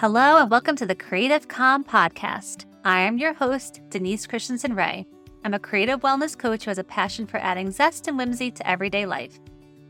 Hello, and welcome to the Creative Calm Podcast. I am your host, Denise Christenson Rae. I'm a creative wellness coach who has a passion for adding zest and whimsy to everyday life.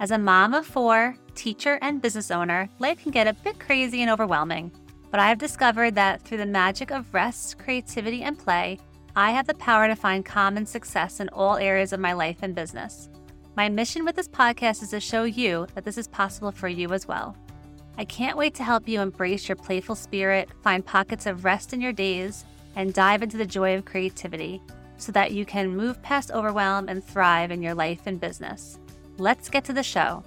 As a mom of four, teacher, and business owner, life can get a bit crazy and overwhelming. But I have discovered that through the magic of rest, creativity, and play, I have the power to find calm and success in all areas of my life and business. My mission with this podcast is to show you that this is possible for you as well. I can't wait to help you embrace your playful spirit, find pockets of rest in your days, and dive into the joy of creativity so that you can move past overwhelm and thrive in your life and business. Let's get to the show.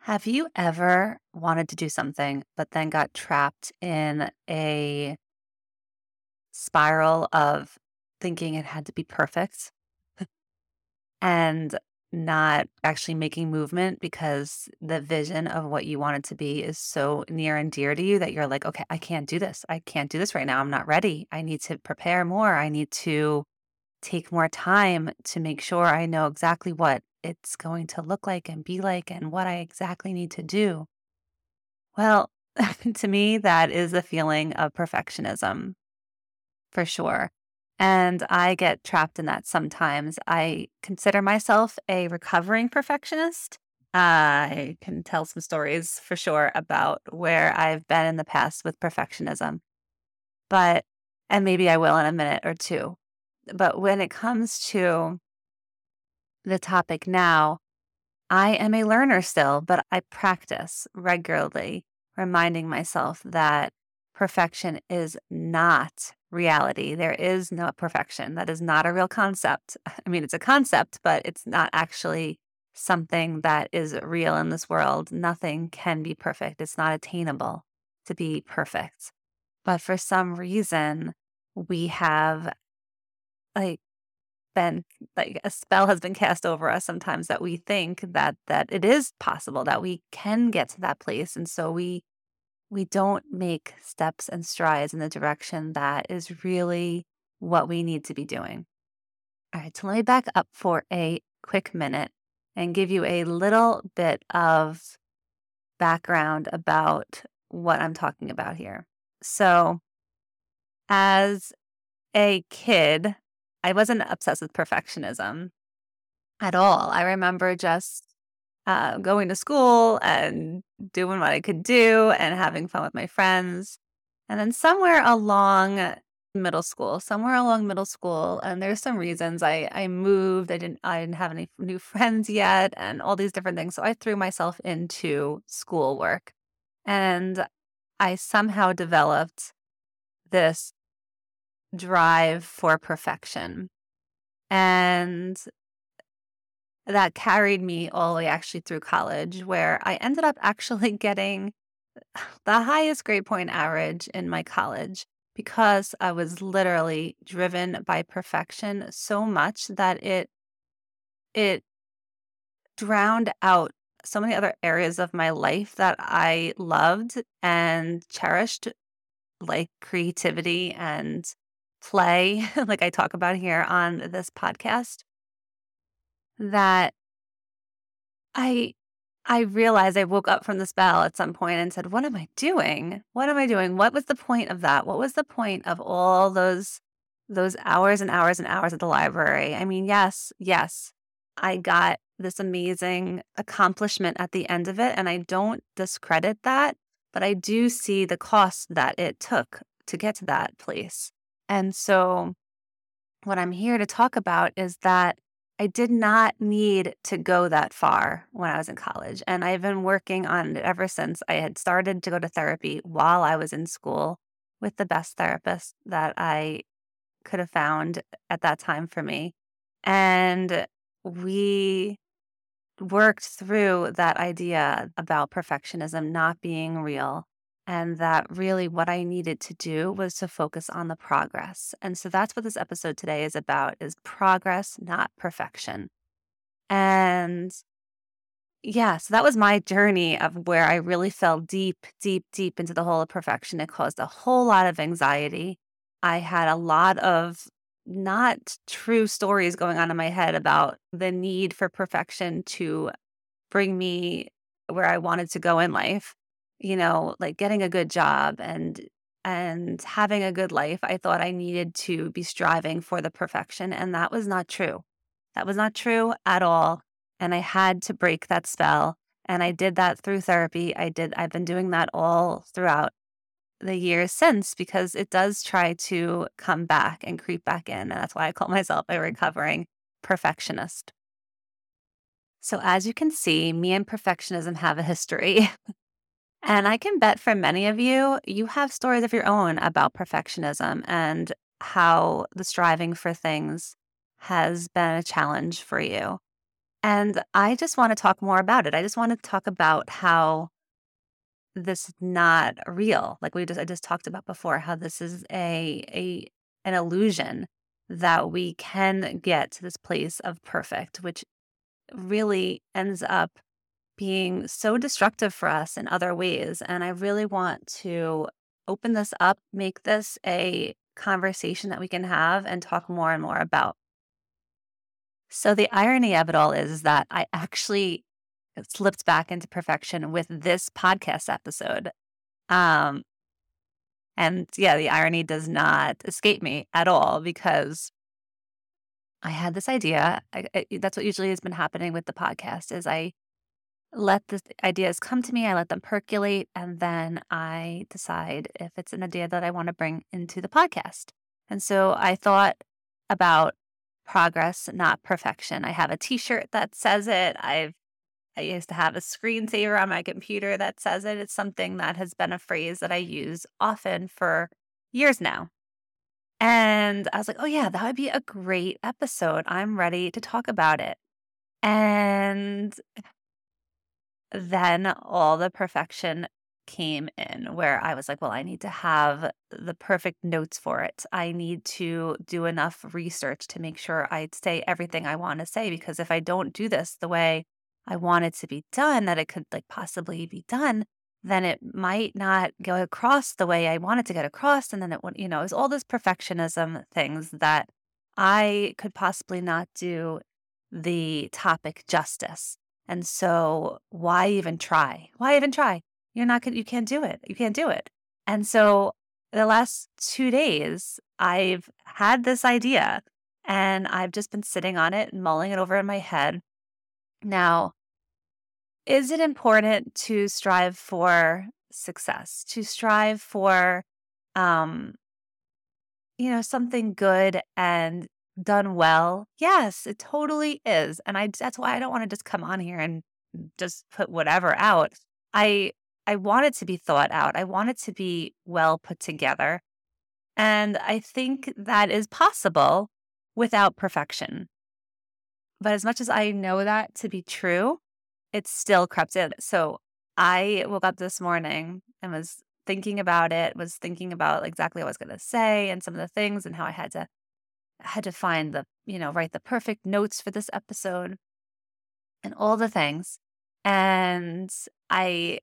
Have you ever wanted to do something, but then got trapped in a spiral of thinking it had to be perfect? And not actually making movement because the vision of what you want it to be is so near and dear to you that you're like, okay, I can't do this. I can't do this right now. I'm not ready. I need to prepare more. I need to take more time to make sure I know exactly what it's going to look like and be like and what I exactly need to do. Well, to me, that is a feeling of perfectionism for sure. And I get trapped in that sometimes. I consider myself a recovering perfectionist. I can tell some stories for sure about where I've been in the past with perfectionism. But, and maybe I will in a minute or two. But when it comes to the topic now, I am a learner still, but I practice regularly, reminding myself that perfection is not reality. There is no perfection. That is not a real concept. I mean, it's a concept, but it's not actually something that is real in this world. Nothing can be perfect. It's not attainable to be perfect. But for some reason, we have like been like a spell has been cast over us sometimes that we think that that it is possible that we can get to that place and so we we don't make steps and strides in the direction that is really what we need to be doing. All right, so let me back up for a quick minute and give you a little bit of background about what I'm talking about here. So, as a kid, I wasn't obsessed with perfectionism at all. I remember just uh, going to school and doing what I could do and having fun with my friends. And then somewhere along middle school, somewhere along middle school, and there's some reasons I I moved. I didn't I didn't have any new friends yet, and all these different things. So I threw myself into schoolwork, and I somehow developed this drive for perfection. And that carried me all the way actually through college, where I ended up actually getting the highest grade point average in my college because I was literally driven by perfection so much that it it drowned out so many other areas of my life that I loved and cherished like creativity and play like I talk about here on this podcast that I I realized I woke up from the spell at some point and said, "What am I doing? What am I doing? What was the point of that? What was the point of all those those hours and hours and hours at the library?" I mean, yes, yes. I got this amazing accomplishment at the end of it and I don't discredit that, but I do see the cost that it took to get to that place. And so what I'm here to talk about is that I did not need to go that far when I was in college. And I've been working on it ever since I had started to go to therapy while I was in school with the best therapist that I could have found at that time for me. And we worked through that idea about perfectionism not being real and that really what I needed to do was to focus on the progress. And so that's what this episode today is about is progress, not perfection. And yeah, so that was my journey of where I really fell deep, deep, deep into the hole of perfection. It caused a whole lot of anxiety. I had a lot of not true stories going on in my head about the need for perfection to bring me where I wanted to go in life. You know, like getting a good job and and having a good life. I thought I needed to be striving for the perfection and that was not true. That was not true at all. And I had to break that spell. And I did that through therapy. I did, I've been doing that all throughout the years since because it does try to come back and creep back in. And that's why I call myself a mm-hmm. recovering perfectionist. So, as you can see, me and perfectionism have a history. and I can bet for many of you, you have stories of your own about perfectionism and how the striving for things has been a challenge for you. And I just want to talk more about it. I just want to talk about how this is not real. Like we just I just talked about before, how this is a a an illusion that we can get to this place of perfect, which really ends up being so destructive for us in other ways. And I really want to open this up, make this a conversation that we can have and talk more and more about. So the irony of it all is that I actually slipped back into perfection with this podcast episode. Um, and yeah, the irony does not escape me at all because I had this idea. I, I, that's what usually has been happening with the podcast is I let the ideas come to me, I let them percolate, and then I decide if it's an idea that I want to bring into the podcast. And so I thought about progress, not perfection. I have a t-shirt that says it. I've I used to have a screensaver on my computer that says it. It's something that has been a phrase that I use often for years now. And I was like, oh, yeah, that would be a great episode. I'm ready to talk about it. And then all the perfection came in where I was like, well, I need to have the perfect notes for it. I need to do enough research to make sure I say everything I want to say. Because if I don't do this the way I want it to be done, that it could like possibly be done, then it might not go across the way I want it to get across. And then it would, you know, it's all this perfectionism things that I could possibly not do the topic justice. And so why even try? Why even try? You're not going you can't do it. You can't do it. And so the last two days, I've had this idea and I've just been sitting on it and mulling it over in my head. Now, is it important to strive for success, to strive for, um, you know, something good and done well? Yes, it totally is. And I, that's why I don't want to just come on here and just put whatever out. I I want it to be thought out. I want it to be well put together. And I think that is possible without perfection. But as much as I know that to be true, it still crept in. So I woke up this morning and was thinking about it, was thinking about exactly what I was going to say and some of the things and how I had to had to find the, you know, write the perfect notes for this episode and all the things. And I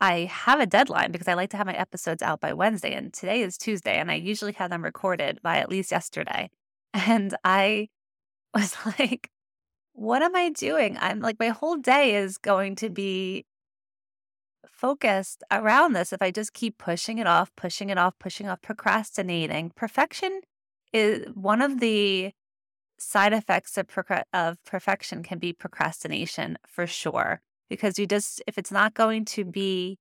I have a deadline because I like to have my episodes out by Wednesday, and today is Tuesday, and I usually have them recorded by at least yesterday. And I was like, what am I doing? I'm like, my whole day is going to be focused around this if I just keep pushing it off, pushing it off, pushing off, procrastinating. Perfection is one of the side effects of, of perfection can be procrastination for sure because you just, if it's not going to be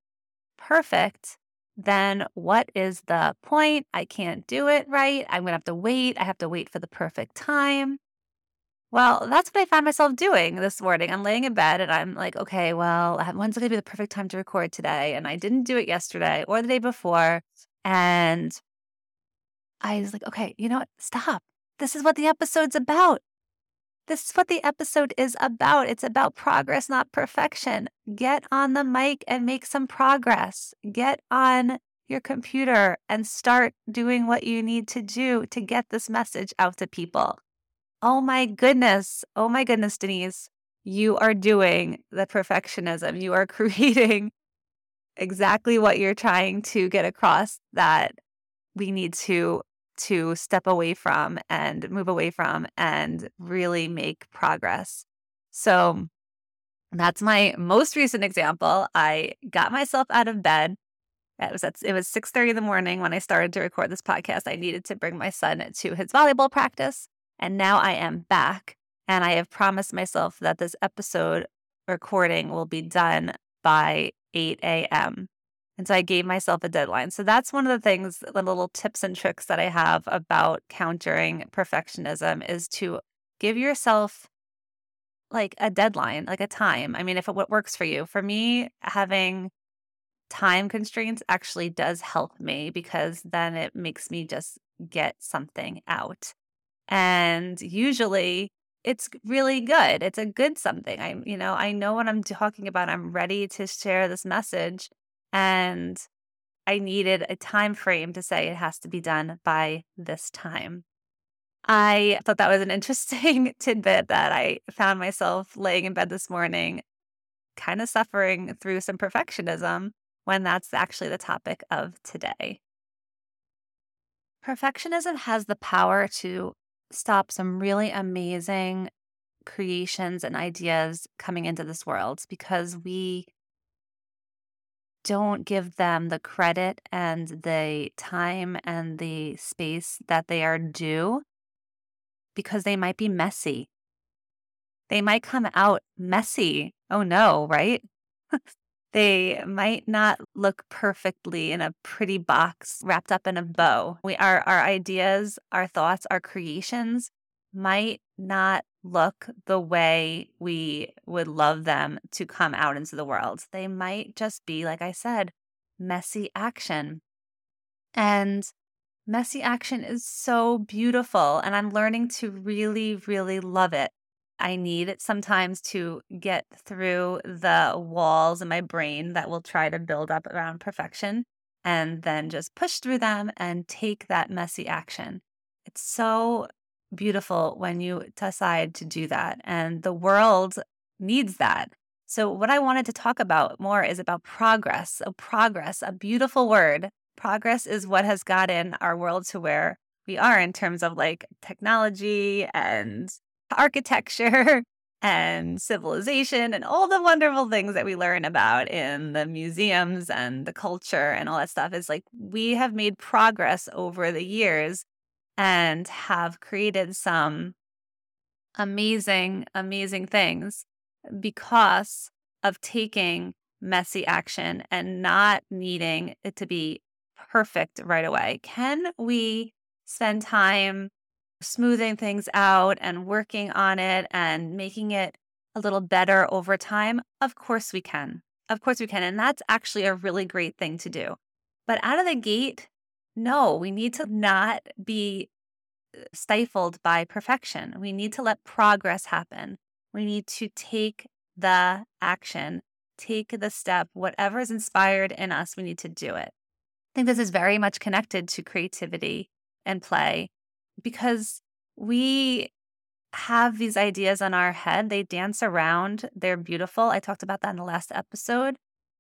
perfect, then what is the point? I can't do it right. I'm going to have to wait. I have to wait for the perfect time. Well, that's what I found myself doing this morning. I'm laying in bed and I'm like, okay, well, when's going to be the perfect time to record today? And I didn't do it yesterday or the day before. And I was like, okay, you know what? Stop. This is what the episode's about. This is what the episode is about. It's about progress, not perfection. Get on the mic and make some progress. Get on your computer and start doing what you need to do to get this message out to people. Oh my goodness. Oh my goodness, Denise. You are doing the perfectionism. You are creating exactly what you're trying to get across that we need to to step away from and move away from and really make progress. So that's my most recent example. I got myself out of bed. It was at, it was 6:30 in the morning when I started to record this podcast. I needed to bring my son to his volleyball practice, and now I am back and I have promised myself that this episode recording will be done by 8 a.m. And so I gave myself a deadline. So that's one of the things, the little tips and tricks that I have about countering perfectionism is to give yourself like a deadline, like a time. I mean, if it what works for you. For me, having time constraints actually does help me because then it makes me just get something out. And usually it's really good. It's a good something. I'm, you know, I know what I'm talking about. I'm ready to share this message and I needed a time frame to say it has to be done by this time. I thought that was an interesting tidbit that I found myself laying in bed this morning, kind of suffering through some perfectionism when that's actually the topic of today. Perfectionism has the power to stop some really amazing creations and ideas coming into this world because we don't give them the credit and the time and the space that they are due because they might be messy. They might come out messy. Oh no, right? they might not look perfectly in a pretty box wrapped up in a bow. We our our ideas, our thoughts, our creations might not look the way we would love them to come out into the world. They might just be like I said, messy action. And messy action is so beautiful and I'm learning to really really love it. I need it sometimes to get through the walls in my brain that will try to build up around perfection and then just push through them and take that messy action. It's so beautiful when you decide to do that. And the world needs that. So, what I wanted to talk about more is about progress. So, progress, a beautiful word. Progress is what has gotten our world to where we are in terms of like technology and architecture and civilization and all the wonderful things that we learn about in the museums and the culture and all that stuff is like we have made progress over the years and have created some amazing, amazing things because of taking messy action and not needing it to be perfect right away. Can we spend time smoothing things out and working on it and making it a little better over time? Of course we can. Of course we can. And that's actually a really great thing to do. But out of the gate, no, we need to not be uh, stifled by perfection. We need to let progress happen. We need to take the action, take the step, whatever is inspired in us, we need to do it. I think this is very much connected to creativity and play because we have these ideas in our head. They dance around. They're beautiful. I talked about that in the last episode.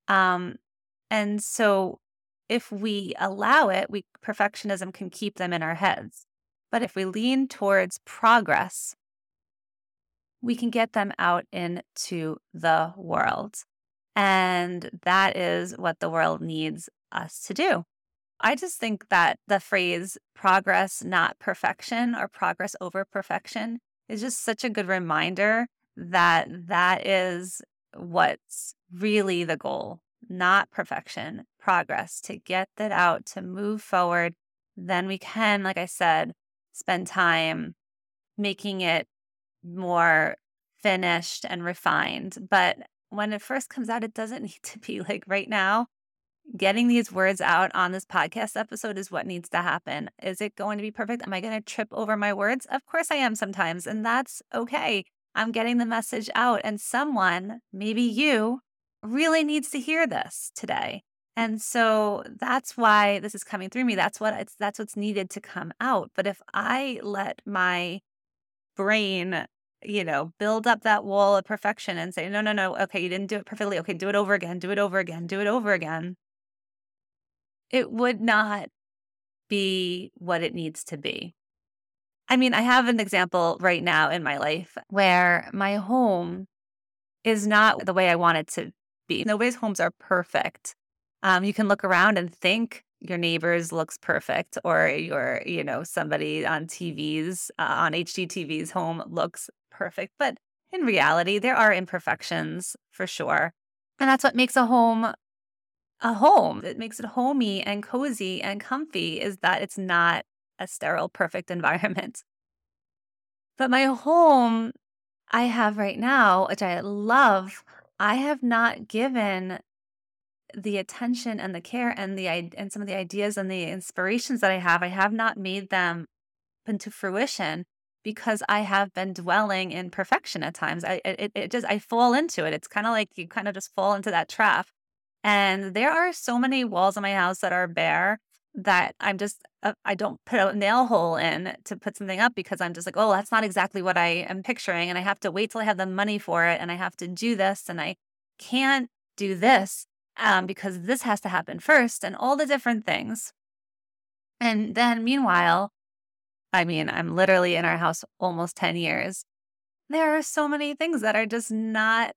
Um, and so if we allow it, we perfectionism can keep them in our heads. But if we lean towards progress, we can get them out into the world. And that is what the world needs us to do. I just think that the phrase progress, not perfection, or progress over perfection is just such a good reminder that that is what's really the goal, not perfection, progress, to get that out, to move forward. Then we can, like I said, spend time making it more finished and refined. But when it first comes out, it doesn't need to be like right now getting these words out on this podcast episode is what needs to happen. Is it going to be perfect? Am I going to trip over my words? Of course I am sometimes, and that's okay. I'm getting the message out, and someone, maybe you, really needs to hear this today. And so that's why this is coming through me. That's what it's that's what's needed to come out. But if I let my brain, you know, build up that wall of perfection and say, no, no, no, okay, you didn't do it perfectly. Okay, do it over again, do it over again, do it over again it would not be what it needs to be. I mean, I have an example right now in my life where my home is not the way I want it to be. Nobody's homes are perfect. Um, you can look around and think your neighbor's looks perfect, or your, you know, somebody on TV's, uh, on HGTV's home looks perfect. But in reality, there are imperfections for sure. And that's what makes a home a home. It makes it homey and cozy and comfy is that it's not a sterile, perfect environment. But my home I have right now, which I love, I have not given the attention and the care and the and some of the ideas and the inspirations that I have, I have not made them into fruition because I have been dwelling in perfection at times. I it, it just I fall into it. It's kind of like you kind of just fall into that trap. And there are so many walls in my house that are bare that I'm just uh, I don't put a nail hole in to put something up because I'm just like, oh, that's not exactly what I am picturing, and I have to wait till I have the money for it, and I have to do this, and I can't do this um, because this has to happen first, and all the different things. And then, meanwhile, I mean, I'm literally in our house almost 10 years. There are so many things that are just not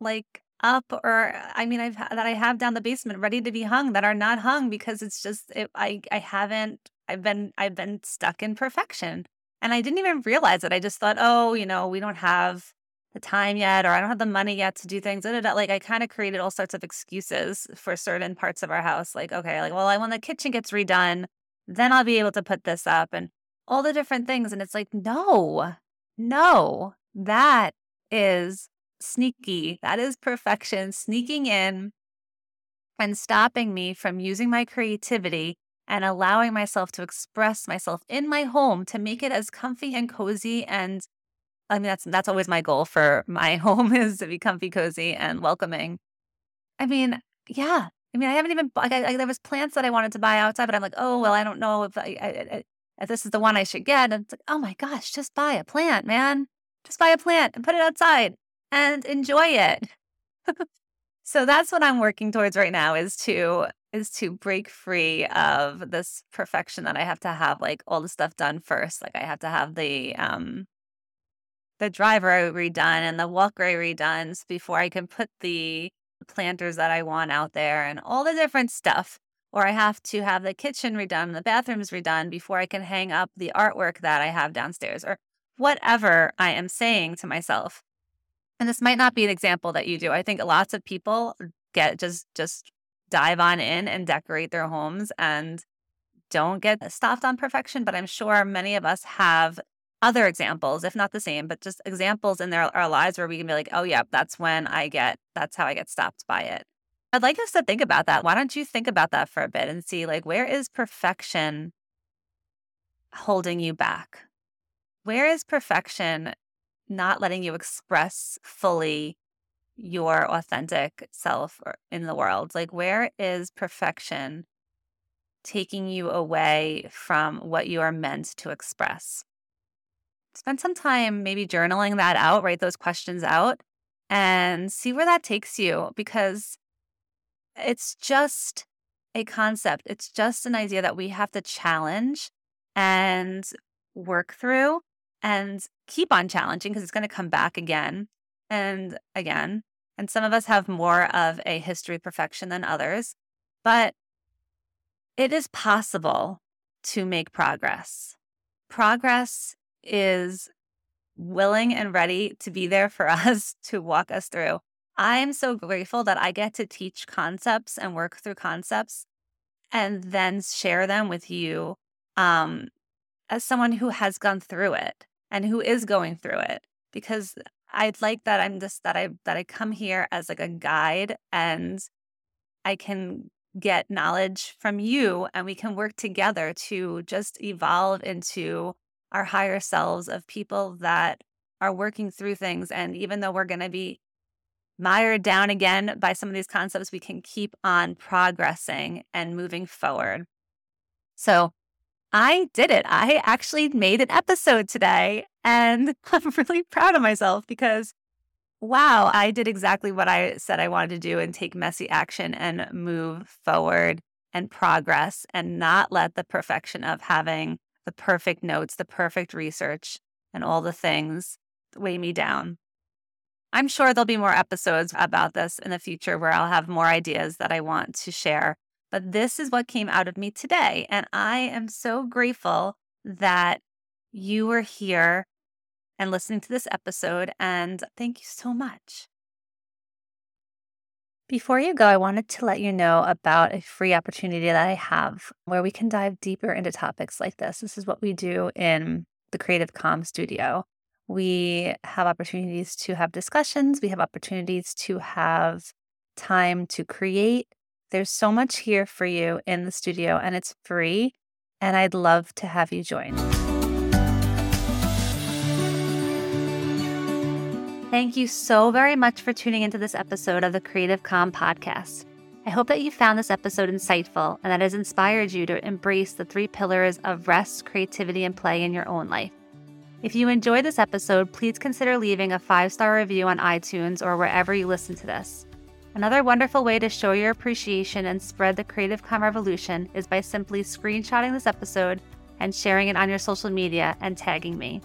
like up or uh, I mean I've that I have down the basement ready to be hung that are not hung because it's just it, I I haven't I've been I've been stuck in perfection. And I didn't even realize it. I just thought, "Oh, you know, we don't have the time yet or I don't have the money yet to do things. Like I kind of created all sorts of excuses for certain parts of our house. Like, okay, like, well, I when the kitchen gets redone, then I'll be able to put this up and all the different things. And it's like, no, no, that is sneaky. That is perfection sneaking in and stopping me from using my creativity and allowing myself to express myself in my home to make it as comfy and cozy and I mean, that's that's always my goal for my home is to be comfy, cozy, and welcoming. I mean, yeah. I mean, I haven't even. Like, I, I, there was plants that I wanted to buy outside, but I'm like, oh well, I don't know if I, if this is the one I should get. And it's like, oh my gosh, just buy a plant, man. Just buy a plant and put it outside and enjoy it. so that's what I'm working towards right now is to is to break free of this perfection that I have to have like all the stuff done first. Like I have to have the um the driveway redone and the walkway redone before I can put the planters that I want out there and all the different stuff. Or I have to have the kitchen redone, the bathrooms redone before I can hang up the artwork that I have downstairs or whatever I am saying to myself. And this might not be an example that you do. I think lots of people get just just dive on in and decorate their homes and don't get stopped on perfection, but I'm sure many of us have other examples, if not the same, but just examples in their, our lives where we can be like, oh, yeah, that's when I get, that's how I get stopped by it. I'd like us to think about that. Why don't you think about that for a bit and see, like, where is perfection holding you back? Where is perfection not letting you express fully your authentic self in the world? Like, where is perfection taking you away from what you are meant to express? spend some time maybe journaling that out, write those questions out, and see where that takes you because it's just a concept. It's just an idea that we have to challenge and work through and keep on challenging because it's going to come back again and again. And some of us have more of a history of perfection than others, but it is possible to make progress. Progress is willing and ready to be there for us to walk us through. I am so grateful that I get to teach concepts and work through concepts and then share them with you um, as someone who has gone through it and who is going through it because I'd like that I'm just that I that I come here as like a guide and I can get knowledge from you and we can work together to just evolve into our higher selves of people that are working through things. And even though we're going to be mired down again by some of these concepts, we can keep on progressing and moving forward. So I did it. I actually made an episode today and I'm really proud of myself because wow, I did exactly what I said I wanted to do and take messy action and move forward and progress and not let the perfection of having the perfect notes, the perfect research, and all the things weigh me down. I'm sure there'll be more episodes about this in the future where I'll have more ideas that I want to share. But this is what came out of me today. And I am so grateful that you were here and listening to this episode. And thank you so much. Before you go, I wanted to let you know about a free opportunity that I have where we can dive deeper into topics like this. This is what we do in the Creative Calm Studio. We have opportunities to have discussions, we have opportunities to have time to create. There's so much here for you in the studio, and it's free. And I'd love to have you join. Thank you so very much for tuning into this episode of the Creative Calm podcast. I hope that you found this episode insightful and that it has inspired you to embrace the three pillars of rest, creativity, and play in your own life. If you enjoyed this episode, please consider leaving a five star review on iTunes or wherever you listen to this. Another wonderful way to show your appreciation and spread the Creative Calm revolution is by simply screenshotting this episode and sharing it on your social media and tagging me.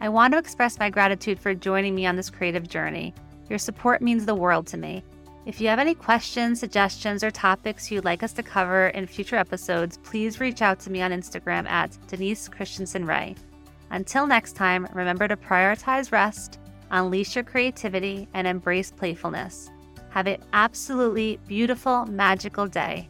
I want to express my gratitude for joining me on this creative journey. Your support means the world to me. If you have any questions, suggestions, or topics you'd like us to cover in future episodes, please reach out to me on Instagram at Denise Christenson Rae. Until next time, remember to prioritize rest, unleash your creativity, and embrace playfulness. Have an absolutely beautiful, magical day.